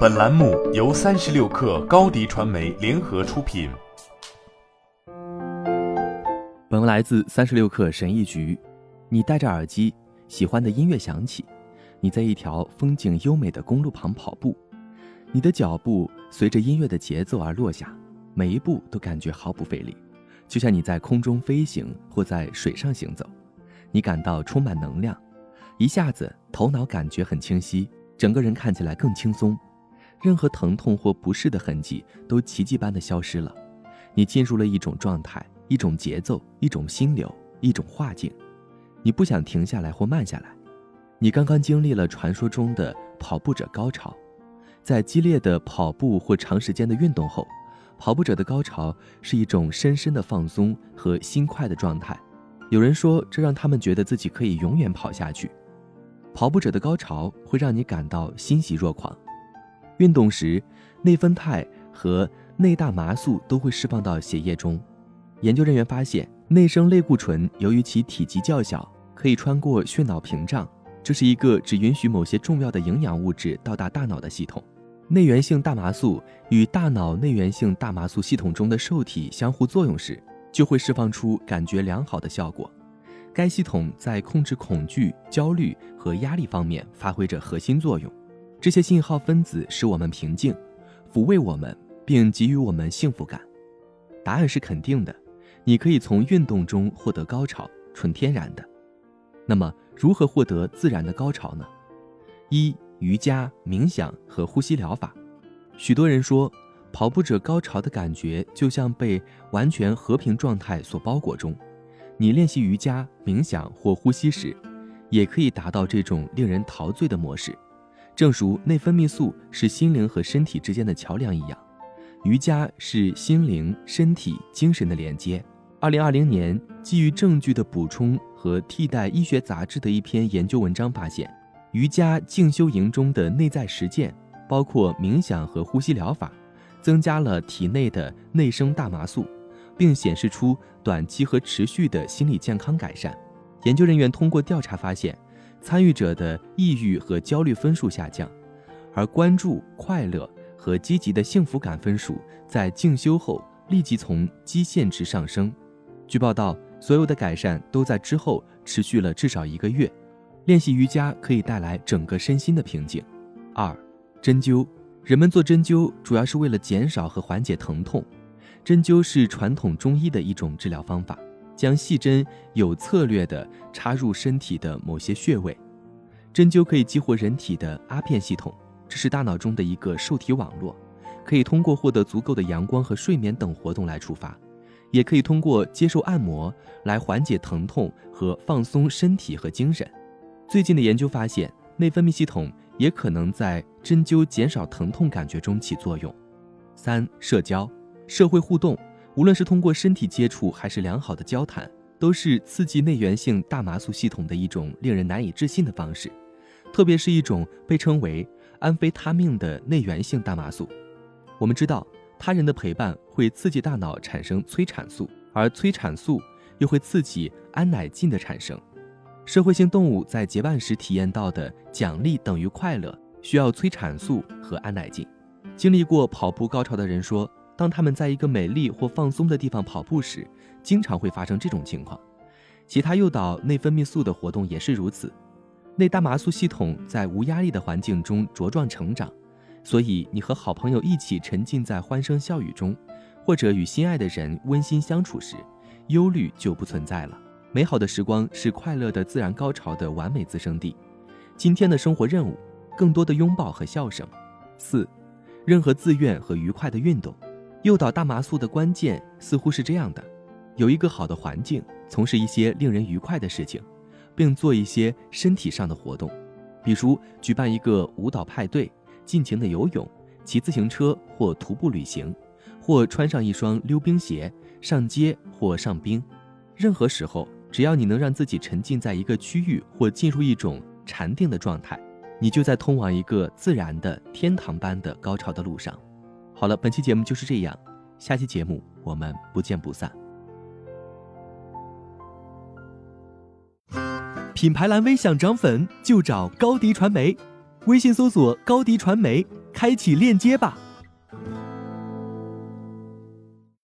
本栏目由三十六氪高低传媒联合出品。本文来自三十六氪神译局。你戴着耳机，喜欢的音乐响起，你在一条风景优美的公路旁跑步，你的脚步随着音乐的节奏而落下，每一步都感觉毫不费力，就像你在空中飞行或在水上行走。你感到充满能量，一下子头脑感觉很清晰。整个人看起来更轻松，任何疼痛或不适的痕迹都奇迹般的消失了。你进入了一种状态，一种节奏，一种心流，一种画境。你不想停下来或慢下来。你刚刚经历了传说中的跑步者高潮，在激烈的跑步或长时间的运动后，跑步者的高潮是一种深深的放松和心快的状态。有人说，这让他们觉得自己可以永远跑下去。跑步者的高潮会让你感到欣喜若狂。运动时，内分肽和内大麻素都会释放到血液中。研究人员发现，内生类固醇由于其体积较小，可以穿过血脑屏障。这是一个只允许某些重要的营养物质到达大脑的系统。内源性大麻素与大脑内源性大麻素系统中的受体相互作用时，就会释放出感觉良好的效果。该系统在控制恐惧、焦虑和压力方面发挥着核心作用。这些信号分子使我们平静，抚慰我们，并给予我们幸福感。答案是肯定的，你可以从运动中获得高潮，纯天然的。那么，如何获得自然的高潮呢？一、瑜伽、冥想和呼吸疗法。许多人说，跑步者高潮的感觉就像被完全和平状态所包裹中。你练习瑜伽、冥想或呼吸时，也可以达到这种令人陶醉的模式。正如内分泌素是心灵和身体之间的桥梁一样，瑜伽是心灵、身体、精神的连接。二零二零年，基于证据的补充和替代医学杂志的一篇研究文章发现，瑜伽静修营中的内在实践，包括冥想和呼吸疗法，增加了体内的内生大麻素。并显示出短期和持续的心理健康改善。研究人员通过调查发现，参与者的抑郁和焦虑分数下降，而关注、快乐和积极的幸福感分数在静修后立即从基线值上升。据报道，所有的改善都在之后持续了至少一个月。练习瑜伽可以带来整个身心的平静。二、针灸，人们做针灸主要是为了减少和缓解疼痛。针灸是传统中医的一种治疗方法，将细针有策略地插入身体的某些穴位。针灸可以激活人体的阿片系统，这是大脑中的一个受体网络，可以通过获得足够的阳光和睡眠等活动来触发，也可以通过接受按摩来缓解疼痛和放松身体和精神。最近的研究发现，内分泌系统也可能在针灸减少疼痛感觉中起作用。三、社交。社会互动，无论是通过身体接触还是良好的交谈，都是刺激内源性大麻素系统的一种令人难以置信的方式。特别是一种被称为安非他命的内源性大麻素。我们知道，他人的陪伴会刺激大脑产生催产素，而催产素又会刺激安乃近的产生。社会性动物在结伴时体验到的奖励等于快乐，需要催产素和安乃近。经历过跑步高潮的人说。当他们在一个美丽或放松的地方跑步时，经常会发生这种情况。其他诱导内分泌素的活动也是如此。内大麻素系统在无压力的环境中茁壮成长，所以你和好朋友一起沉浸在欢声笑语中，或者与心爱的人温馨相处时，忧虑就不存在了。美好的时光是快乐的自然高潮的完美滋生地。今天的生活任务，更多的拥抱和笑声。四，任何自愿和愉快的运动。诱导大麻素的关键似乎是这样的：有一个好的环境，从事一些令人愉快的事情，并做一些身体上的活动，比如举办一个舞蹈派对、尽情的游泳、骑自行车或徒步旅行，或穿上一双溜冰鞋上街或上冰。任何时候，只要你能让自己沉浸在一个区域或进入一种禅定的状态，你就在通往一个自然的天堂般的高潮的路上。好了，本期节目就是这样，下期节目我们不见不散。品牌蓝 V 想涨粉就找高迪传媒，微信搜索高迪传媒，开启链接吧。